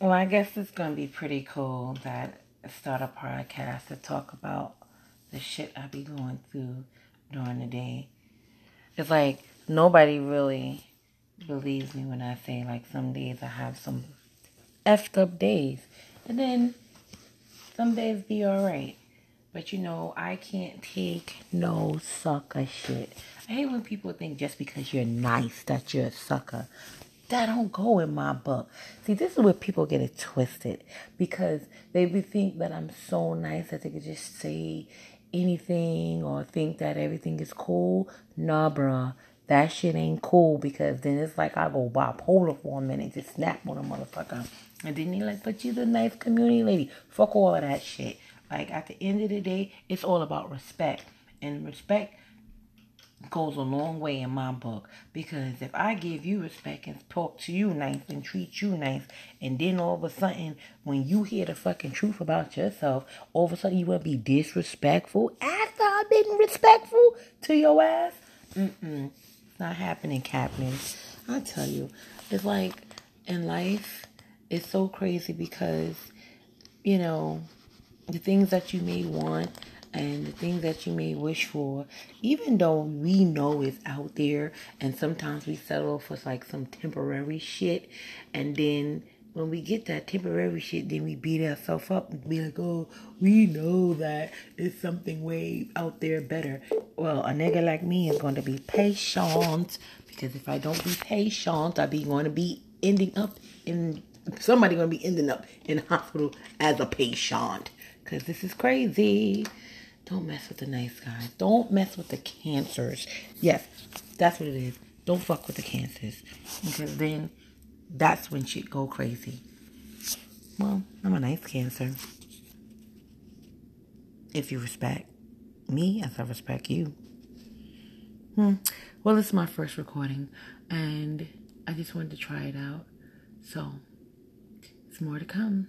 Well, I guess it's gonna be pretty cool that I start a podcast to talk about the shit I be going through during the day. It's like nobody really believes me when I say like some days I have some effed up days. And then some days be alright. But you know, I can't take no sucker shit. I hate when people think just because you're nice that you're a sucker. That don't go in my book. See, this is where people get it twisted because they think that I'm so nice that they could just say anything or think that everything is cool. Nah, bruh. That shit ain't cool because then it's like I go bipolar for a minute, just snap on a motherfucker. And then they like, but you the nice community lady. Fuck all of that shit. Like at the end of the day, it's all about respect. And respect goes a long way in my book because if I give you respect and talk to you nice and treat you nice, and then all of a sudden, when you hear the fucking truth about yourself, all of a sudden you want to be disrespectful after I've been respectful to your ass. Mm-mm. Not happening, Captain. I tell you, it's like in life, it's so crazy because, you know, the things that you may want and the things that you may wish for, even though we know it's out there, and sometimes we settle for like some temporary shit, and then when we get that temporary shit, then we beat ourselves up and be like, oh, we know that it's something way out there better. Well, a nigga like me is going to be patient because if I don't be patient, I be going to be ending up in somebody going to be ending up in hospital as a patient because this is crazy. Don't mess with the nice guys. Don't mess with the cancers. Yes, that's what it is. Don't fuck with the cancers. Because then that's when shit go crazy. Well, I'm a nice cancer. If you respect me as I respect you. Hmm. Well, this is my first recording and I just wanted to try it out. So, it's more to come.